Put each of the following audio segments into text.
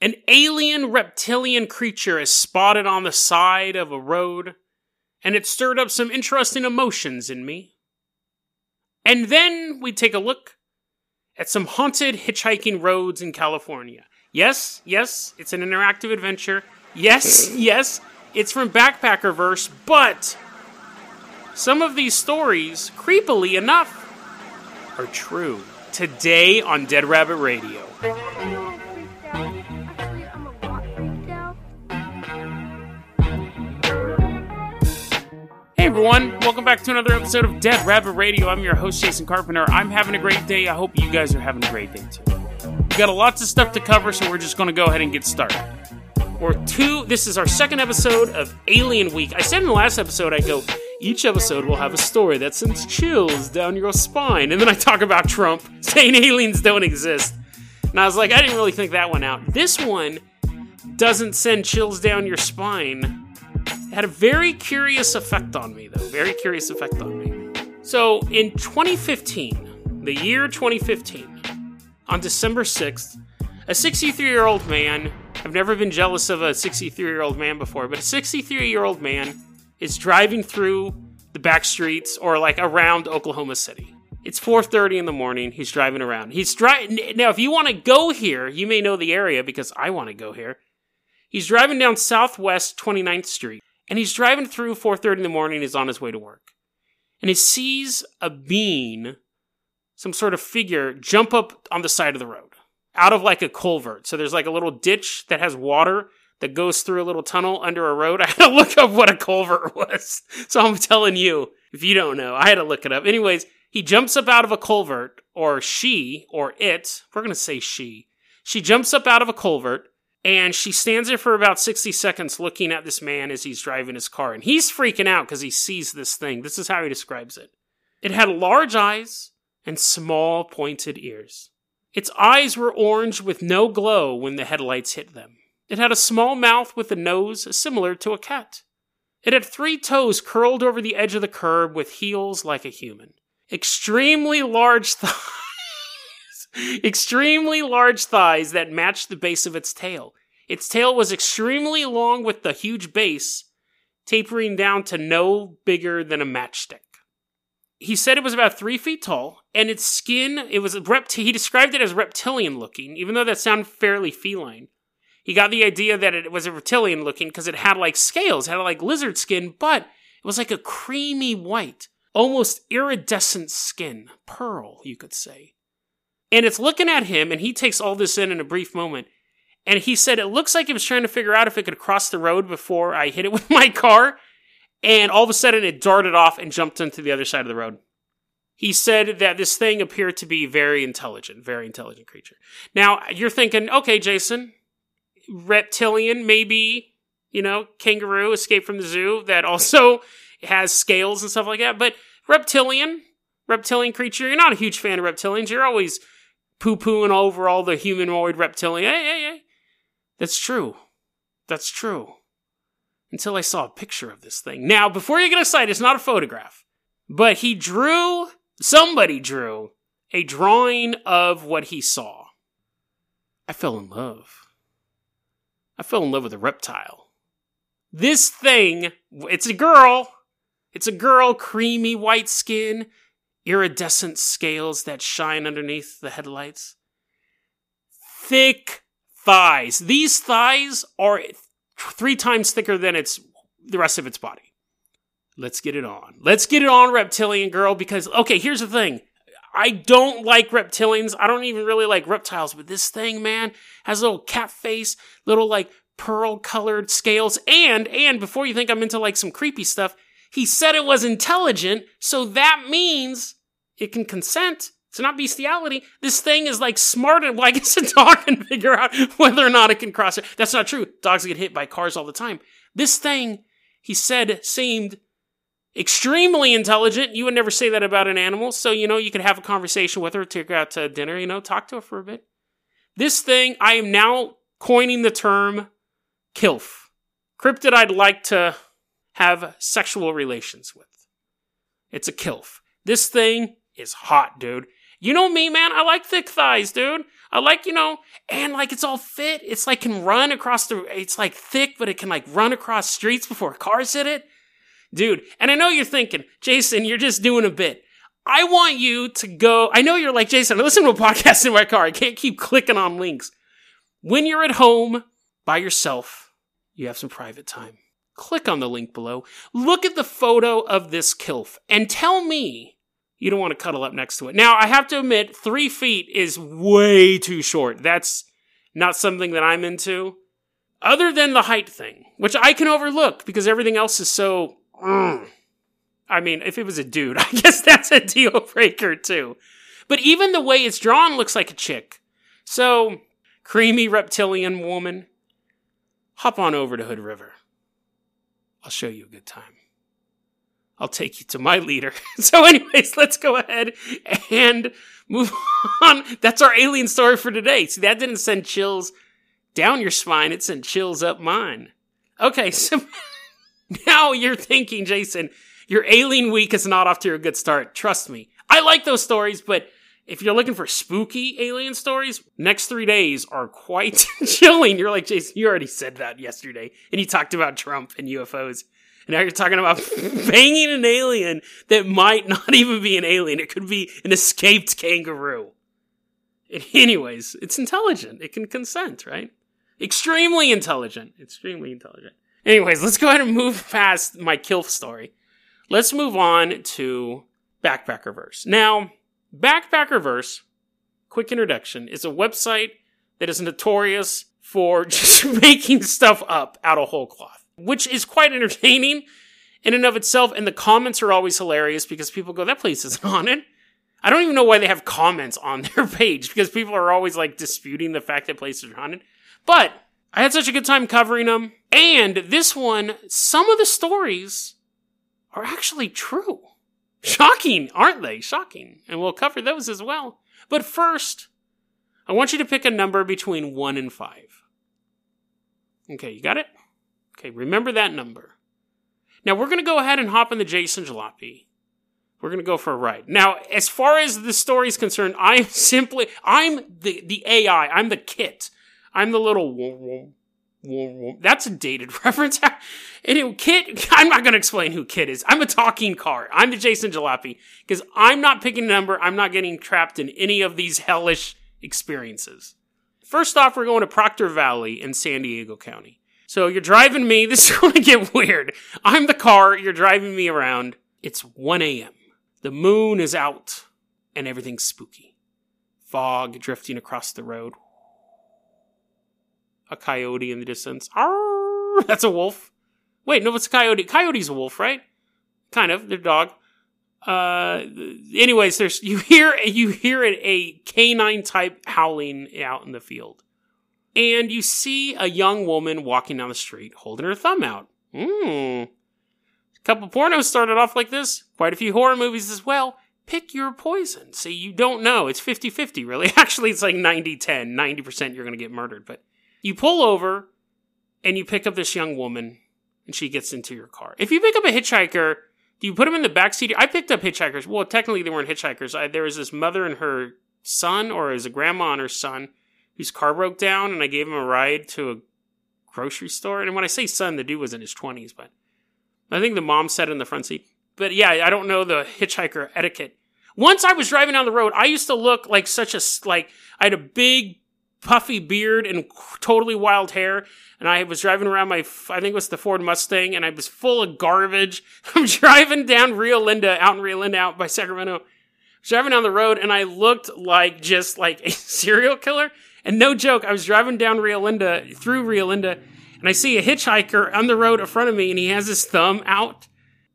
An alien reptilian creature is spotted on the side of a road, and it stirred up some interesting emotions in me. And then we take a look at some haunted hitchhiking roads in California. Yes, yes, it's an interactive adventure. Yes, yes, it's from Backpackerverse, but some of these stories, creepily enough, are true. Today on Dead Rabbit Radio. Hey everyone, welcome back to another episode of Dead Rabbit Radio. I'm your host, Jason Carpenter. I'm having a great day. I hope you guys are having a great day too. We got lots of stuff to cover, so we're just going to go ahead and get started. Or two, this is our second episode of Alien Week. I said in the last episode, I go, each episode will have a story that sends chills down your spine. And then I talk about Trump saying aliens don't exist. And I was like, I didn't really think that one out. This one doesn't send chills down your spine. It had a very curious effect on me, though. Very curious effect on me. So in 2015, the year 2015, on December 6th, a 63 year old man, I've never been jealous of a 63 year old man before, but a 63 year old man is driving through the back streets or like around Oklahoma City. It's 4:30 in the morning. He's driving around. He's driving now. If you want to go here, you may know the area because I want to go here. He's driving down Southwest 29th Street, and he's driving through 4:30 in the morning. He's on his way to work, and he sees a being, some sort of figure, jump up on the side of the road, out of like a culvert. So there's like a little ditch that has water that goes through a little tunnel under a road. I had to look up what a culvert was. So I'm telling you, if you don't know, I had to look it up. Anyways, he jumps up out of a culvert, or she, or it. We're to say she. She jumps up out of a culvert and she stands there for about 60 seconds looking at this man as he's driving his car. And he's freaking out because he sees this thing. This is how he describes it it had large eyes and small pointed ears. Its eyes were orange with no glow when the headlights hit them. It had a small mouth with a nose similar to a cat. It had three toes curled over the edge of the curb with heels like a human. Extremely large thighs. Extremely large thighs that matched the base of its tail. Its tail was extremely long with the huge base, tapering down to no bigger than a matchstick. He said it was about three feet tall, and its skin, it was he described it as reptilian looking, even though that sounded fairly feline. He got the idea that it was a reptilian looking because it had like scales, had like lizard skin, but it was like a creamy white, almost iridescent skin, pearl, you could say. And it's looking at him, and he takes all this in in a brief moment. And he said it looks like it was trying to figure out if it could cross the road before I hit it with my car. And all of a sudden, it darted off and jumped into the other side of the road. He said that this thing appeared to be very intelligent, very intelligent creature. Now, you're thinking, okay, Jason, reptilian, maybe, you know, kangaroo escaped from the zoo that also has scales and stuff like that. But reptilian, reptilian creature, you're not a huge fan of reptilians. You're always poo pooing over all the humanoid reptilian. Hey, hey, hey. That's true. That's true. Until I saw a picture of this thing. Now, before you get excited, it's not a photograph. But he drew, somebody drew, a drawing of what he saw. I fell in love. I fell in love with a reptile. This thing, it's a girl. It's a girl, creamy white skin, iridescent scales that shine underneath the headlights. Thick thighs. These thighs are three times thicker than its the rest of its body. Let's get it on. Let's get it on, reptilian girl, because okay, here's the thing. I don't like reptilians. I don't even really like reptiles, but this thing, man, has a little cat face, little like pearl colored scales, and and before you think I'm into like some creepy stuff, he said it was intelligent, so that means it can consent. It's not bestiality. This thing is like smart and well, I guess a dog can figure out whether or not it can cross it. That's not true. Dogs get hit by cars all the time. This thing, he said, seemed extremely intelligent. You would never say that about an animal. So, you know, you could have a conversation with her, take her out to dinner, you know, talk to her for a bit. This thing, I am now coining the term KILF. Cryptid I'd like to have sexual relations with. It's a KILF. This thing is hot, dude. You know me, man. I like thick thighs, dude. I like, you know, and like it's all fit. It's like can run across the, it's like thick, but it can like run across streets before cars hit it. Dude, and I know you're thinking, Jason, you're just doing a bit. I want you to go. I know you're like, Jason, I listen to a podcast in my car. I can't keep clicking on links. When you're at home by yourself, you have some private time. Click on the link below. Look at the photo of this kilf and tell me you don't want to cuddle up next to it. Now, I have to admit, three feet is way too short. That's not something that I'm into. Other than the height thing, which I can overlook because everything else is so. Mm. I mean, if it was a dude, I guess that's a deal breaker too. But even the way it's drawn looks like a chick. So, creamy reptilian woman, hop on over to Hood River. I'll show you a good time. I'll take you to my leader. so, anyways, let's go ahead and move on. That's our alien story for today. See, that didn't send chills down your spine, it sent chills up mine. Okay, so now you're thinking, Jason, your alien week is not off to a good start. Trust me. I like those stories, but if you're looking for spooky alien stories, next three days are quite chilling. You're like, Jason, you already said that yesterday. And you talked about Trump and UFOs. And now you're talking about banging an alien that might not even be an alien. It could be an escaped kangaroo. anyways, it's intelligent. It can consent, right? Extremely intelligent. Extremely intelligent. Anyways, let's go ahead and move past my kill story let's move on to Backpackerverse. Now, Backpackerverse, quick introduction, is a website that is notorious for just making stuff up out of whole cloth, which is quite entertaining in and of itself. And the comments are always hilarious because people go, that place isn't on it. I don't even know why they have comments on their page because people are always like disputing the fact that places are haunted. But I had such a good time covering them. And this one, some of the stories are actually true. Shocking, aren't they? Shocking. And we'll cover those as well. But first, I want you to pick a number between 1 and 5. Okay, you got it? Okay, remember that number. Now we're going to go ahead and hop in the Jason Jalopy. We're going to go for a ride. Now, as far as the story is concerned, I'm simply, I'm the, the AI. I'm the kit. I'm the little that's a dated reference. anyway, Kit, I'm not going to explain who Kit is. I'm a talking car. I'm the Jason Jalopy because I'm not picking a number. I'm not getting trapped in any of these hellish experiences. First off, we're going to Proctor Valley in San Diego County. So you're driving me. This is going to get weird. I'm the car. You're driving me around. It's 1 a.m. The moon is out and everything's spooky. Fog drifting across the road a coyote in the distance. Arr, that's a wolf. Wait, no, it's a coyote. Coyote's a wolf, right? Kind of. They're dog. Uh, anyways, there's you hear you hear a canine type howling out in the field, and you see a young woman walking down the street holding her thumb out. Hmm. A couple pornos started off like this. Quite a few horror movies as well. Pick your poison. See, you don't know. It's 50 50, really. Actually, it's like 90 10. 90% you're going to get murdered, but you pull over and you pick up this young woman and she gets into your car. If you pick up a hitchhiker, do you put them in the back seat? I picked up hitchhikers. Well, technically they weren't hitchhikers. I, there was this mother and her son, or as a grandma and her son, whose car broke down, and I gave him a ride to a grocery store. And when I say son, the dude was in his twenties, but I think the mom sat in the front seat. But yeah, I don't know the hitchhiker etiquette. Once I was driving down the road, I used to look like such a like I had a big puffy beard and totally wild hair. And I was driving around my, I think it was the Ford Mustang, and I was full of garbage. I'm driving down Rio Linda, out in Rio Linda, out by Sacramento. driving down the road, and I looked like just like a serial killer. And no joke, I was driving down Rio Linda, through Rio Linda, and I see a hitchhiker on the road in front of me, and he has his thumb out.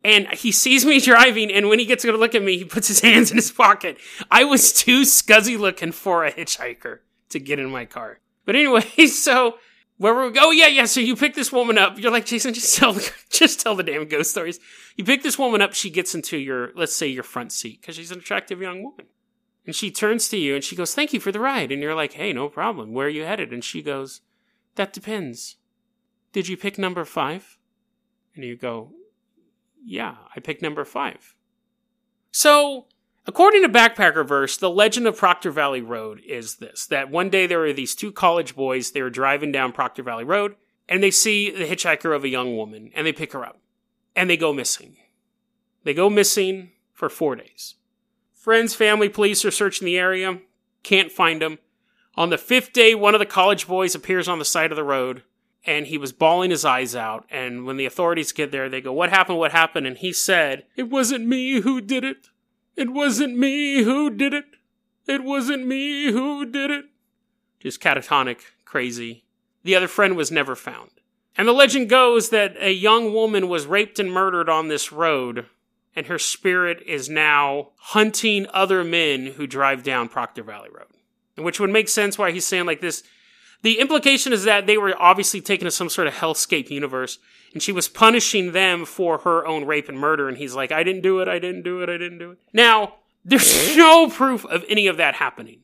And he sees me driving, and when he gets to look at me, he puts his hands in his pocket. I was too scuzzy looking for a hitchhiker to get in my car. But anyway, so where we go? Oh yeah, yeah. So you pick this woman up. You're like Jason, just tell just tell the damn ghost stories. You pick this woman up. She gets into your let's say your front seat because she's an attractive young woman, and she turns to you and she goes, "Thank you for the ride." And you're like, "Hey, no problem. Where are you headed?" And she goes, "That depends. Did you pick number five? And you go, "Yeah, I picked number five. So According to Backpackerverse, the legend of Proctor Valley Road is this that one day there were these two college boys, they were driving down Proctor Valley Road, and they see the hitchhiker of a young woman, and they pick her up, and they go missing. They go missing for four days. Friends, family, police are searching the area, can't find them. On the fifth day, one of the college boys appears on the side of the road, and he was bawling his eyes out. And when the authorities get there, they go, What happened? What happened? And he said, It wasn't me who did it. It wasn't me who did it. It wasn't me who did it. Just catatonic, crazy. The other friend was never found. And the legend goes that a young woman was raped and murdered on this road, and her spirit is now hunting other men who drive down Proctor Valley Road. Which would make sense why he's saying like this. The implication is that they were obviously taken to some sort of hellscape universe, and she was punishing them for her own rape and murder, and he's like, I didn't do it, I didn't do it, I didn't do it. Now, there's no proof of any of that happening.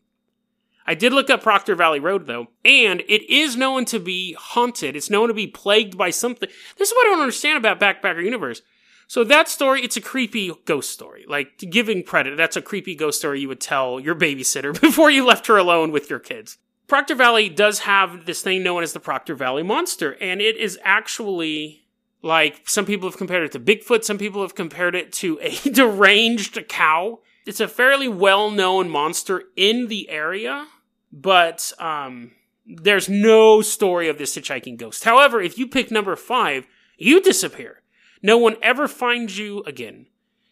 I did look up Proctor Valley Road though, and it is known to be haunted. It's known to be plagued by something. This is what I don't understand about Backpacker Universe. So that story, it's a creepy ghost story. Like, giving credit, that's a creepy ghost story you would tell your babysitter before you left her alone with your kids. Proctor Valley does have this thing known as the Proctor Valley Monster, and it is actually like some people have compared it to Bigfoot, some people have compared it to a deranged cow. It's a fairly well known monster in the area, but um, there's no story of this hitchhiking ghost. However, if you pick number five, you disappear. No one ever finds you again,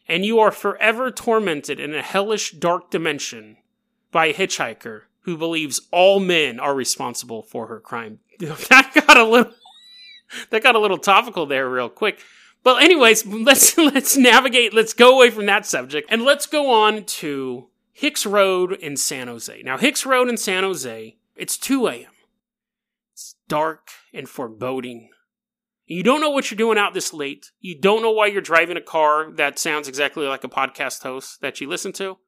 and you are forever tormented in a hellish dark dimension by a hitchhiker who believes all men are responsible for her crime. that got a little that got a little topical there real quick. But anyways, let's let's navigate, let's go away from that subject and let's go on to Hicks Road in San Jose. Now Hicks Road in San Jose, it's 2 a.m. It's dark and foreboding. You don't know what you're doing out this late. You don't know why you're driving a car that sounds exactly like a podcast host that you listen to.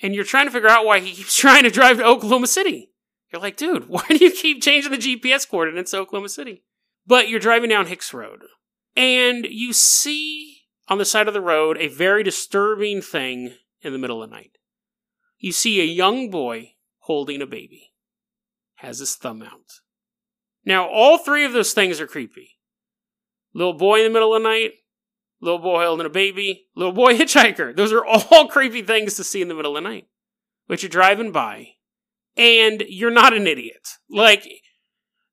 And you're trying to figure out why he keeps trying to drive to Oklahoma City. You're like, dude, why do you keep changing the GPS coordinates to Oklahoma City? But you're driving down Hicks Road and you see on the side of the road a very disturbing thing in the middle of the night. You see a young boy holding a baby, has his thumb out. Now, all three of those things are creepy. Little boy in the middle of the night, little boy holding a baby, little boy hitchhiker. Those are all creepy things to see in the middle of the night. But you're driving by, and you're not an idiot. Like,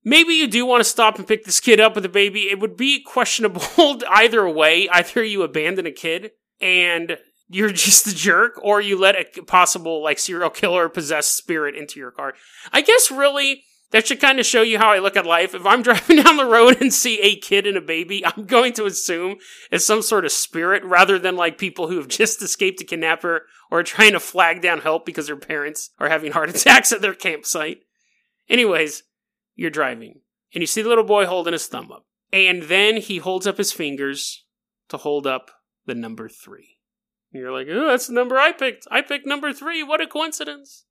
maybe you do want to stop and pick this kid up with a baby. It would be questionable either way. Either you abandon a kid and you're just a jerk, or you let a possible like serial killer possessed spirit into your car. I guess really that should kind of show you how I look at life. If I'm driving down the road and see a kid and a baby, I'm going to assume it's some sort of spirit rather than like people who have just escaped a kidnapper or are trying to flag down help because their parents are having heart attacks at their campsite. Anyways, you're driving and you see the little boy holding his thumb up. And then he holds up his fingers to hold up the number three. And you're like, oh, that's the number I picked. I picked number three. What a coincidence.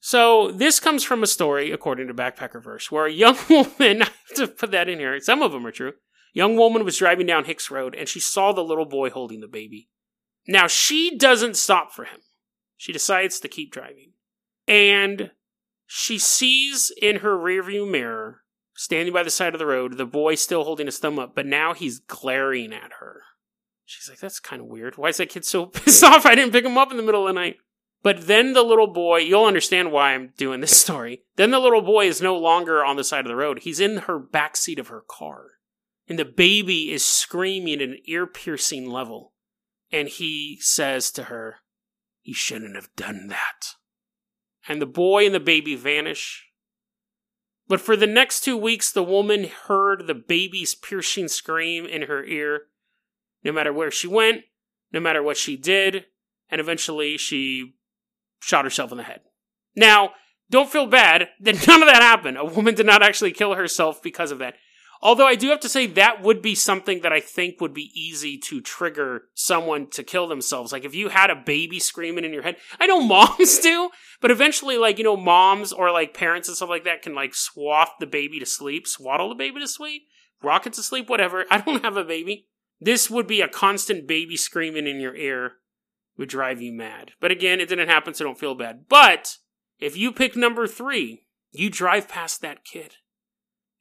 So this comes from a story, according to Backpacker Verse, where a young woman, I have to put that in here, some of them are true. Young woman was driving down Hicks Road and she saw the little boy holding the baby. Now she doesn't stop for him. She decides to keep driving. And she sees in her rearview mirror, standing by the side of the road, the boy still holding his thumb up, but now he's glaring at her. She's like, that's kind of weird. Why is that kid so pissed off I didn't pick him up in the middle of the night? But then the little boy, you'll understand why I'm doing this story. Then the little boy is no longer on the side of the road. He's in her back seat of her car. And the baby is screaming at an ear piercing level. And he says to her, You shouldn't have done that and the boy and the baby vanish. But for the next two weeks, the woman heard the baby's piercing scream in her ear, no matter where she went, no matter what she did, and eventually she shot herself in the head. Now, don't feel bad that none of that happened. A woman did not actually kill herself because of that. Although I do have to say that would be something that I think would be easy to trigger someone to kill themselves. Like if you had a baby screaming in your head, I know moms do, but eventually, like, you know, moms or like parents and stuff like that can like swath the baby to sleep, swaddle the baby to sleep, rock it to sleep, whatever. I don't have a baby. This would be a constant baby screaming in your ear would drive you mad. But again, it didn't happen, so don't feel bad. But if you pick number three, you drive past that kid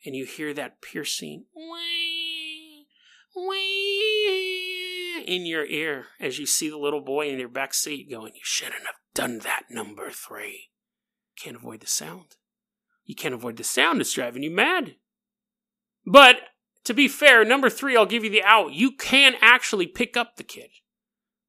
and you hear that piercing wee, wee in your ear as you see the little boy in your back seat going, You shouldn't have done that, number three. Can't avoid the sound. You can't avoid the sound, it's driving you mad. But to be fair, number three, I'll give you the out. You can actually pick up the kid.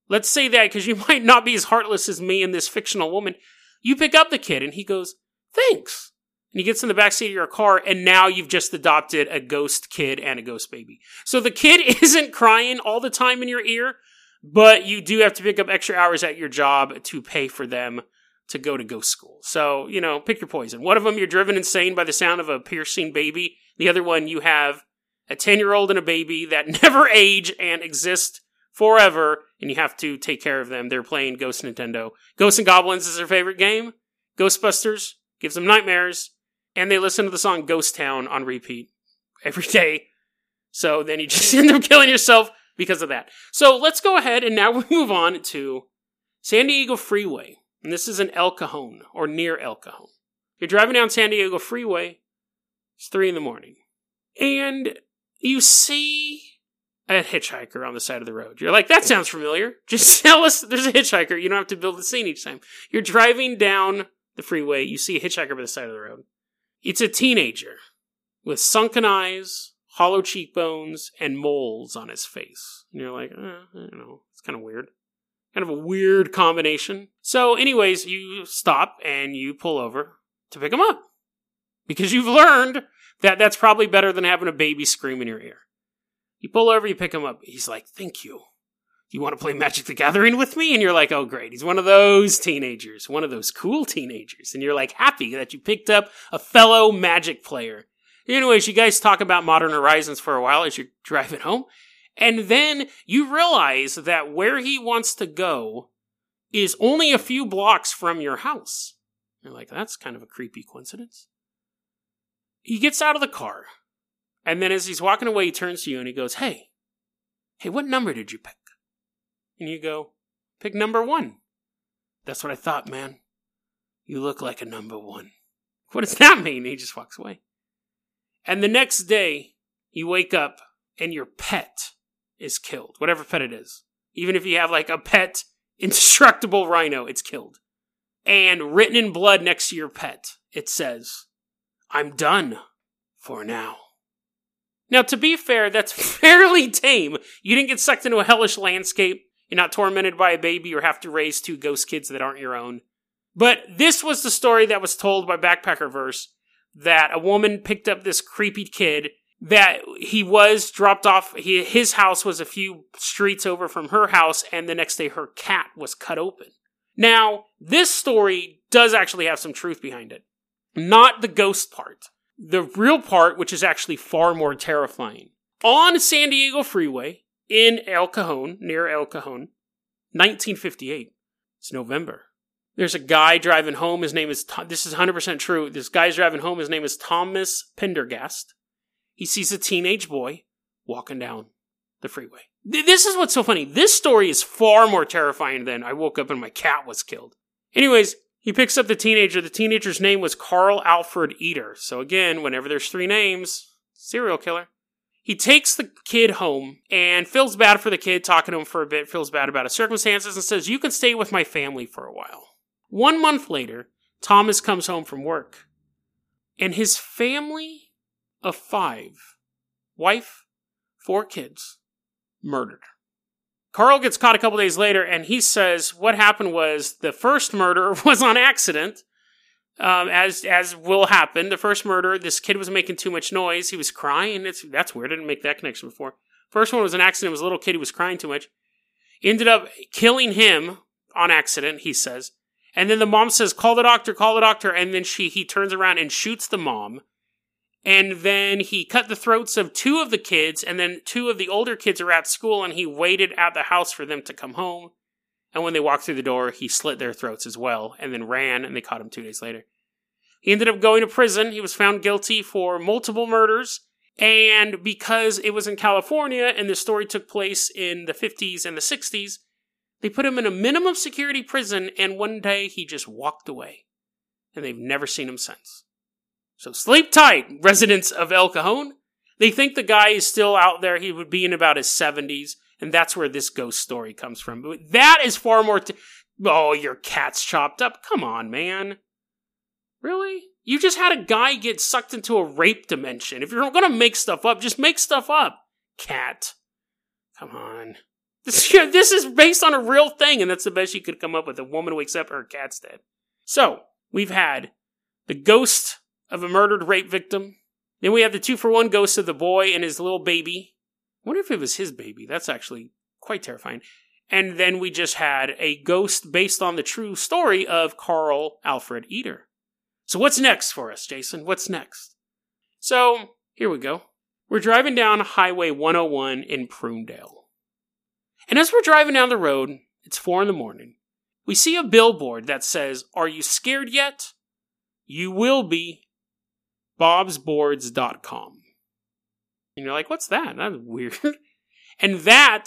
Let's say that because you might not be as heartless as me and this fictional woman. You pick up the kid and he goes, Thanks. And he gets in the backseat of your car, and now you've just adopted a ghost kid and a ghost baby. So the kid isn't crying all the time in your ear, but you do have to pick up extra hours at your job to pay for them to go to ghost school. So, you know, pick your poison. One of them, you're driven insane by the sound of a piercing baby. The other one, you have a 10 year old and a baby that never age and exist forever, and you have to take care of them. They're playing Ghost Nintendo. Ghosts and Goblins is their favorite game. Ghostbusters gives them nightmares, and they listen to the song Ghost Town on repeat every day. So then you just end up killing yourself because of that. So let's go ahead and now we move on to San Diego Freeway. And this is in El Cajon, or near El Cajon. You're driving down San Diego Freeway. It's three in the morning. And you see a hitchhiker on the side of the road. You're like, that sounds familiar. Just tell us there's a hitchhiker. You don't have to build the scene each time. You're driving down the freeway. You see a hitchhiker by the side of the road. It's a teenager with sunken eyes, hollow cheekbones, and moles on his face. And you're like, eh, I don't know. It's kind of weird. Kind of a weird combination. So, anyways, you stop and you pull over to pick him up. Because you've learned that that's probably better than having a baby scream in your ear. You pull over, you pick him up. He's like, Thank you. You want to play Magic the Gathering with me? And you're like, Oh, great. He's one of those teenagers, one of those cool teenagers. And you're like happy that you picked up a fellow Magic player. Anyways, you guys talk about Modern Horizons for a while as you're driving home. And then you realize that where he wants to go is only a few blocks from your house. You're like, that's kind of a creepy coincidence. He gets out of the car and then as he's walking away, he turns to you and he goes, Hey, hey, what number did you pick? And you go, Pick number one. That's what I thought, man. You look like a number one. What does that mean? He just walks away. And the next day, you wake up and your pet is killed, whatever pet it is. Even if you have like a pet indestructible rhino, it's killed. And written in blood next to your pet, it says, I'm done for now. Now, to be fair, that's fairly tame. You didn't get sucked into a hellish landscape. You're not tormented by a baby or have to raise two ghost kids that aren't your own. But this was the story that was told by Backpacker Verse that a woman picked up this creepy kid that he was dropped off. He, his house was a few streets over from her house, and the next day her cat was cut open. Now, this story does actually have some truth behind it. Not the ghost part the real part, which is actually far more terrifying. On San Diego Freeway in El Cajon, near El Cajon, 1958. It's November. There's a guy driving home. His name is, this is 100% true. This guy's driving home. His name is Thomas Pendergast. He sees a teenage boy walking down the freeway. This is what's so funny. This story is far more terrifying than I woke up and my cat was killed. Anyways, he picks up the teenager. The teenager's name was Carl Alfred Eder. So again, whenever there's three names, serial killer. He takes the kid home and feels bad for the kid, talking to him for a bit, feels bad about his circumstances, and says, You can stay with my family for a while. One month later, Thomas comes home from work, and his family of five wife, four kids murdered. Carl gets caught a couple days later, and he says what happened was the first murder was on accident. Um, as as will happen, the first murder, this kid was making too much noise. He was crying. It's that's weird. I didn't make that connection before. First one was an accident. It was a little kid who was crying too much. Ended up killing him on accident. He says, and then the mom says, "Call the doctor. Call the doctor." And then she he turns around and shoots the mom and then he cut the throats of two of the kids, and then two of the older kids are at school, and he waited at the house for them to come home. And when they walked through the door, he slit their throats as well, and then ran, and they caught him two days later. He ended up going to prison. He was found guilty for multiple murders, and because it was in California and the story took place in the 50s and the 60s, They put him in a minimum security prison, and one day he just walked away. And they've never seen him since. So sleep tight, residents of El Cajon. They think the guy is still out there. He would be in about his 70s, and that's where this ghost story comes from. But that is far more. T- oh, your cat's chopped up. Come on, man. Really? You just had a guy get sucked into a rape dimension. If you're gonna make stuff up, just make stuff up. Cat. Come on. This, this is based on a real thing, and that's the best you could come up with. A woman wakes up, her cat's dead. So, we've had the ghost of a murdered rape victim. Then we have the two for one ghost of the boy and his little baby. I wonder if it was his baby. That's actually quite terrifying. And then we just had a ghost based on the true story of Carl Alfred Eder. So what's next for us, Jason? What's next? So here we go. We're driving down Highway 101 in Prunedale. And as we're driving down the road, it's four in the morning, we see a billboard that says, Are you scared yet? You will be. Bob'sBoards.com. And you're like, What's that? That's weird. and that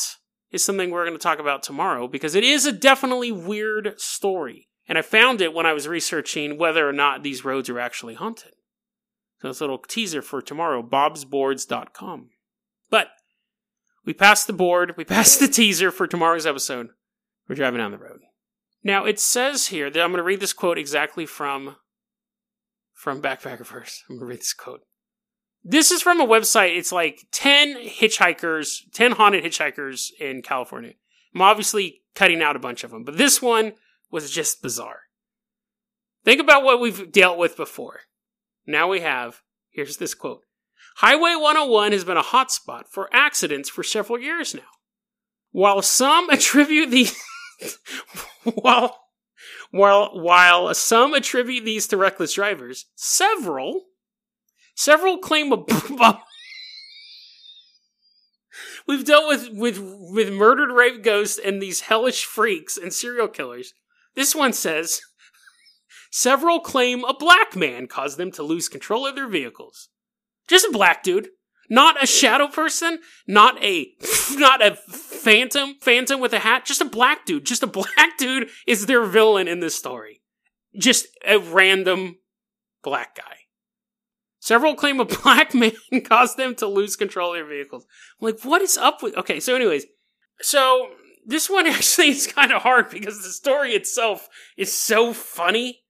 is something we're going to talk about tomorrow because it is a definitely weird story. And I found it when I was researching whether or not these roads are actually haunted. So a little teaser for tomorrow, bobsboards.com. But we passed the board, we passed the teaser for tomorrow's episode. We're driving down the road. Now it says here that I'm going to read this quote exactly from from Backpacker Verse. I'm going to read this quote. This is from a website. It's like 10 hitchhikers, 10 haunted hitchhikers in California. I'm obviously cutting out a bunch of them, but this one was just bizarre. Think about what we've dealt with before. Now we have, here's this quote Highway 101 has been a hotspot for accidents for several years now. While some attribute these, while, while, while some attribute these to reckless drivers, several, several claim a, we've dealt with, with, with murdered rape ghosts and these hellish freaks and serial killers. This one says, several claim a black man caused them to lose control of their vehicles. Just a black dude. Not a shadow person, not a not a phantom, phantom with a hat, just a black dude. Just a black dude is their villain in this story. Just a random black guy. Several claim a black man caused them to lose control of their vehicles. I'm like, what is up with Okay, so anyways, so this one actually is kind of hard because the story itself is so funny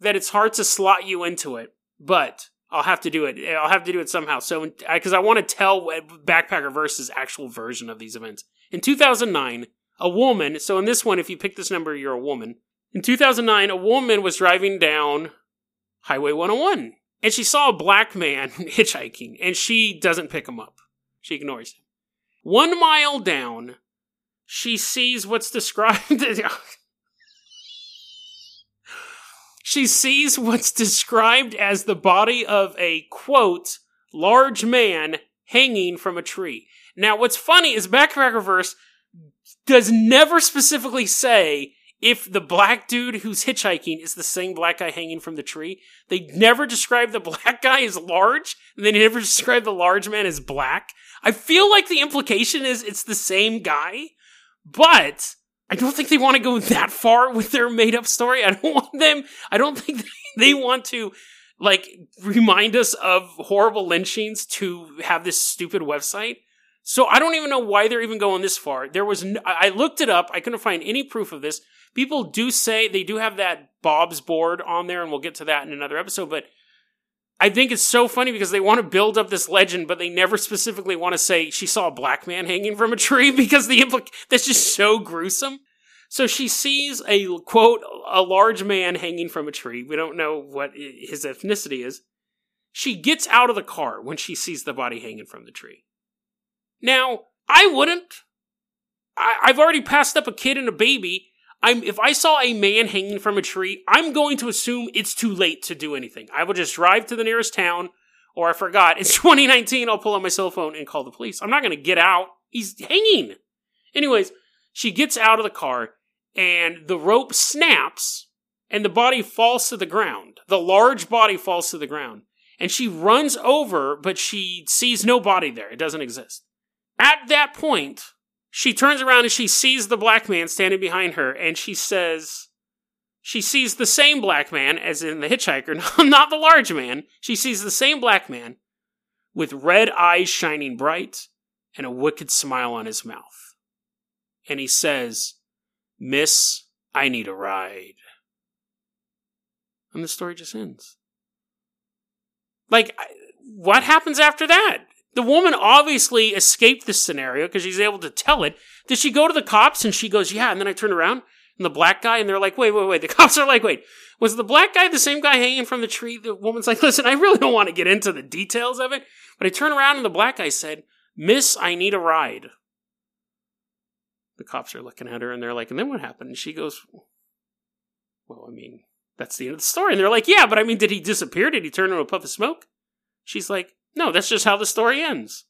that it's hard to slot you into it. But I'll have to do it. I'll have to do it somehow. So, because I, want to tell Backpacker Verse's actual version of these events. In 2009, a woman. So in this one, if you pick this number, you're a woman. In 2009, a woman was driving down Highway 101, and she saw a black man hitchhiking, and she doesn't pick him up. She ignores him. One mile down, she sees what's described. she sees what's described as the body of a quote large man hanging from a tree. Now, what's funny is Backpacker Verse does never specifically say if the black dude who's hitchhiking is the same black guy hanging from the tree. They never describe the black guy as large, and they never describe the large man as black. I feel like the implication is it's the same guy, but I don't think they want to go that far with their made up story. I don't want them, I don't think they want to like remind us of horrible lynchings to have this stupid website. So I don't even know why they're even going this far. There was, I looked it up. I couldn't find any proof of this. People do say they do have that Bob's board on there, and we'll get to that in another episode. But I think it's so funny because they want to build up this legend, but they never specifically want to say she saw a black man hanging from a tree because the implic that's just so gruesome. So she sees a quote a large man hanging from a tree. We don't know what his ethnicity is. She gets out of the car when she sees the body hanging from the tree. Now, I wouldn't. I, I've already passed up a kid and a baby. I'm if I saw a man hanging from a tree, I'm going to assume it's too late to do anything. I will just drive to the nearest town, or I forgot it's 2019. I'll pull out my cell phone and call the police. I'm not going to get out. He's hanging. Anyways, she gets out of the car, and the rope snaps, and the body falls to the ground. The large body falls to the ground, and she runs over, but she sees no body there. It doesn't exist. At that point, she turns around and she sees the black man standing behind her, and she says, she sees the same black man, as in the hitchhiker, not the large man. She sees the same black man with red eyes shining bright and a wicked smile on his mouth. And he says, Miss, I need a ride. And the story just ends. Like, what happens after that? The woman obviously escaped this scenario because she's able to tell it. Did she go to the cops and she goes, yeah, and then I turn around and the black guy and they're like, wait, wait, wait. The cops are like, wait, was the black guy the same guy hanging from the tree? The woman's like, listen, I really don't want to get into the details of it, but I turn around and the black guy said, Miss, I need a ride. The cops are looking at her and they're like, and then what happened? And she goes, well, I mean, that's the end of the story. And they're like, yeah, but I mean, did he disappear? Did he turn into a puff of smoke? She's like, no, that's just how the story ends.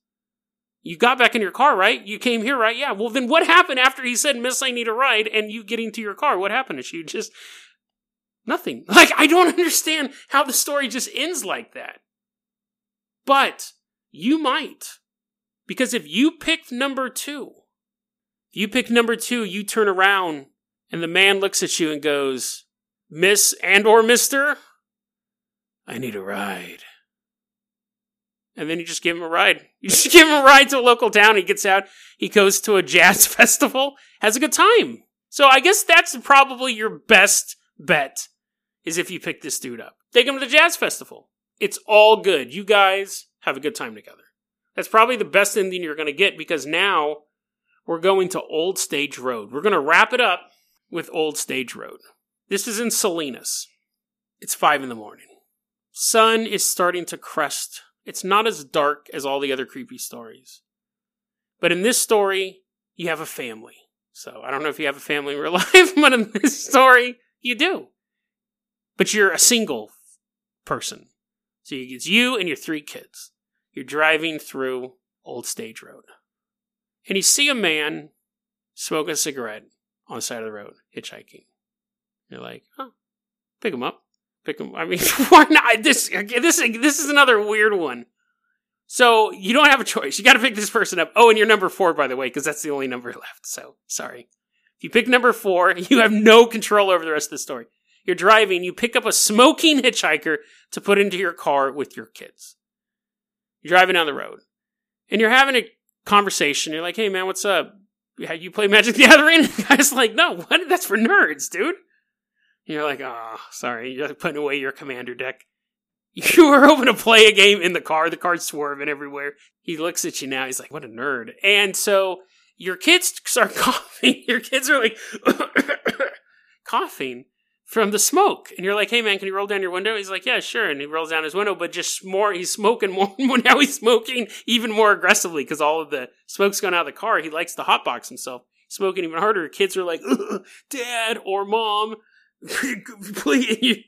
You got back in your car, right? You came here, right? Yeah. Well, then what happened after he said, Miss, I need a ride, and you getting to your car? What happened? Is she just nothing? Like, I don't understand how the story just ends like that. But you might. Because if you picked number two, if you pick number two, you turn around and the man looks at you and goes, Miss and or Mister, I need a ride and then you just give him a ride. You just give him a ride to a local town. He gets out. He goes to a jazz festival, has a good time. So I guess that's probably your best bet is if you pick this dude up. Take him to the jazz festival. It's all good. You guys have a good time together. That's probably the best ending you're going to get because now we're going to Old Stage Road. We're going to wrap it up with Old Stage Road. This is in Salinas. It's five in the morning. Sun is starting to crest it's not as dark as all the other creepy stories. But in this story, you have a family. So I don't know if you have a family in real life, but in this story, you do. But you're a single person. So it's you and your three kids. You're driving through Old Stage Road. And you see a man smoking a cigarette on the side of the road, hitchhiking. You're like, oh, pick him up pick him. I mean, why not? This this this is another weird one. So you don't have a choice. You got to pick this person up. Oh, and you're number four, by the way, because that's the only number left. So sorry. If you pick number four, you have no control over the rest of the story. You're driving. You pick up a smoking hitchhiker to put into your car with your kids. You're driving down the road, and you're having a conversation. You're like, "Hey, man, what's up? You play Magic the Gathering?" the guy's like, "No, what? That's for nerds, dude." You're like, oh, sorry, you're putting away your commander deck. You were hoping to play a game in the car, the car's swerving everywhere. He looks at you now, he's like, what a nerd. And so your kids start coughing. Your kids are like coughing from the smoke. And you're like, hey man, can you roll down your window? He's like, yeah, sure. And he rolls down his window, but just more, he's smoking more. now he's smoking even more aggressively because all of the smoke's gone out of the car. He likes to hotbox himself, smoking even harder. Kids are like, dad or mom,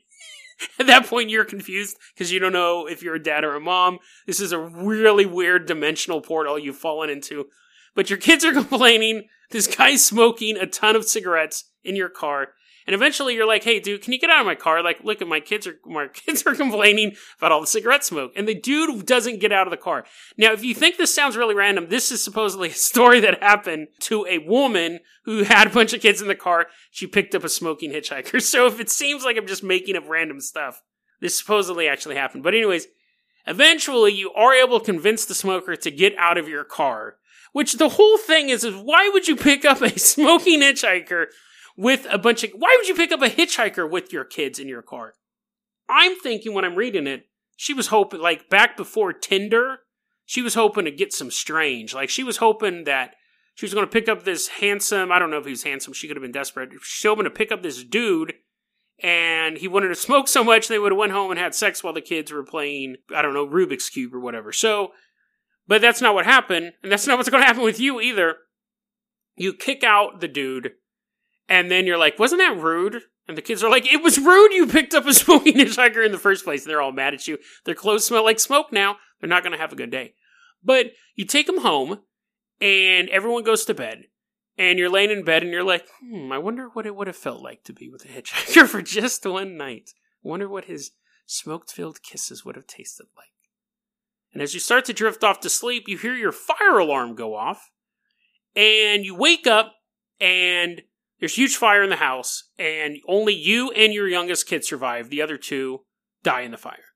At that point, you're confused because you don't know if you're a dad or a mom. This is a really weird dimensional portal you've fallen into. But your kids are complaining. This guy's smoking a ton of cigarettes in your car. And eventually you're like, hey, dude, can you get out of my car? Like, look at my kids are my kids are complaining about all the cigarette smoke. And the dude doesn't get out of the car. Now, if you think this sounds really random, this is supposedly a story that happened to a woman who had a bunch of kids in the car. She picked up a smoking hitchhiker. So if it seems like I'm just making up random stuff, this supposedly actually happened. But anyways, eventually you are able to convince the smoker to get out of your car. Which the whole thing is, is why would you pick up a smoking hitchhiker with a bunch of. Why would you pick up a hitchhiker with your kids in your car? I'm thinking when I'm reading it, she was hoping, like back before Tinder, she was hoping to get some strange. Like she was hoping that she was going to pick up this handsome. I don't know if he was handsome. She could have been desperate. She's hoping to pick up this dude, and he wanted to smoke so much they would have went home and had sex while the kids were playing. I don't know Rubik's cube or whatever. So, but that's not what happened, and that's not what's going to happen with you either. You kick out the dude and then you're like, wasn't that rude? And the kids are like, it was rude you picked up a smoking hitchhiker in the first place. And they're all mad at you. Their clothes smell like smoke now. They're not going to have a good day. But you take them home and everyone goes to bed. And you're laying in bed and you're like, hmm, I wonder what it would have felt like to be with a hitchhiker for just one night. I wonder what his smoke filled kisses would have tasted like. And as you start to drift off to sleep, you hear your fire alarm go off And you wake up and there's huge fire in the house, and only you and your youngest kid survive. The other two die in the fire.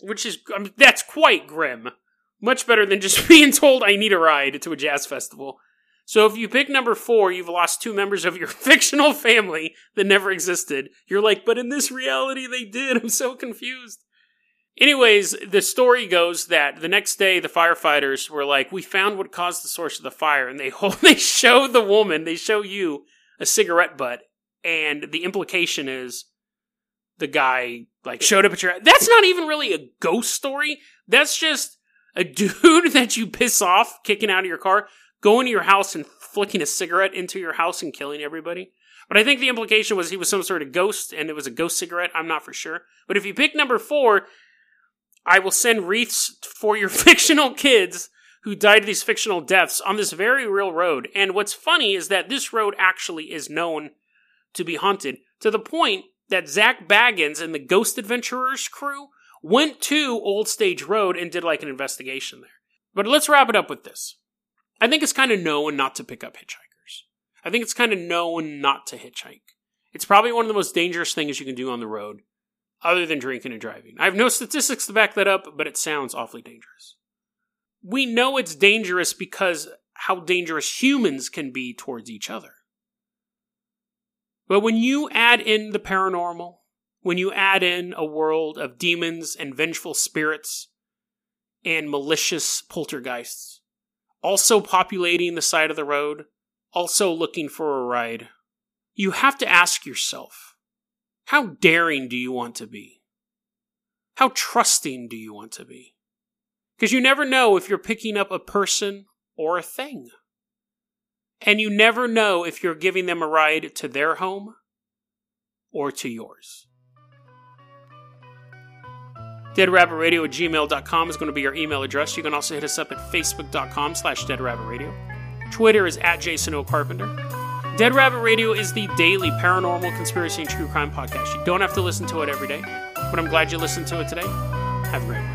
Which is, I mean, that's quite grim. Much better than just being told I need a ride to a jazz festival. So if you pick number four, you've lost two members of your fictional family that never existed. You're like, but in this reality, they did. I'm so confused. Anyways, the story goes that the next day the firefighters were like, "We found what caused the source of the fire," and they hold, they show the woman, they show you a cigarette butt, and the implication is the guy like showed up at your. That's not even really a ghost story. That's just a dude that you piss off kicking out of your car, going to your house and flicking a cigarette into your house and killing everybody. But I think the implication was he was some sort of ghost and it was a ghost cigarette. I'm not for sure. But if you pick number four, I will send wreaths for your fictional kids who died these fictional deaths on this very real road. And what's funny is that this road actually is known to be haunted to the point that Zak Bagans and the Ghost Adventurers crew went to Old Stage Road and did like an investigation there. But let's wrap it up with this. I think it's kind of known not to pick up hitchhikers. I think it's kind of known not to hitchhike. It's probably one of the most dangerous things you can do on the road other than drinking and driving. I have no statistics to back that up, but it sounds awfully dangerous. We know it's dangerous because how dangerous humans can be towards each other. But when you add in the paranormal, when you add in a world of demons and vengeful spirits and malicious poltergeists, also populating the side of the road, also looking for a ride, you have to ask yourself how daring do you want to be? How trusting do you want to be? Because you never know if you're picking up a person or a thing. And you never know if you're giving them a ride to their home or to yours. DeadRabbitRadio at gmail.com is going to be our email address. You can also hit us up at facebook.com slash deadrabbitradio. Twitter is at Jason O. Carpenter. Dead Rabbit Radio is the daily paranormal conspiracy and true crime podcast. You don't have to listen to it every day, but I'm glad you listened to it today. Have a great one.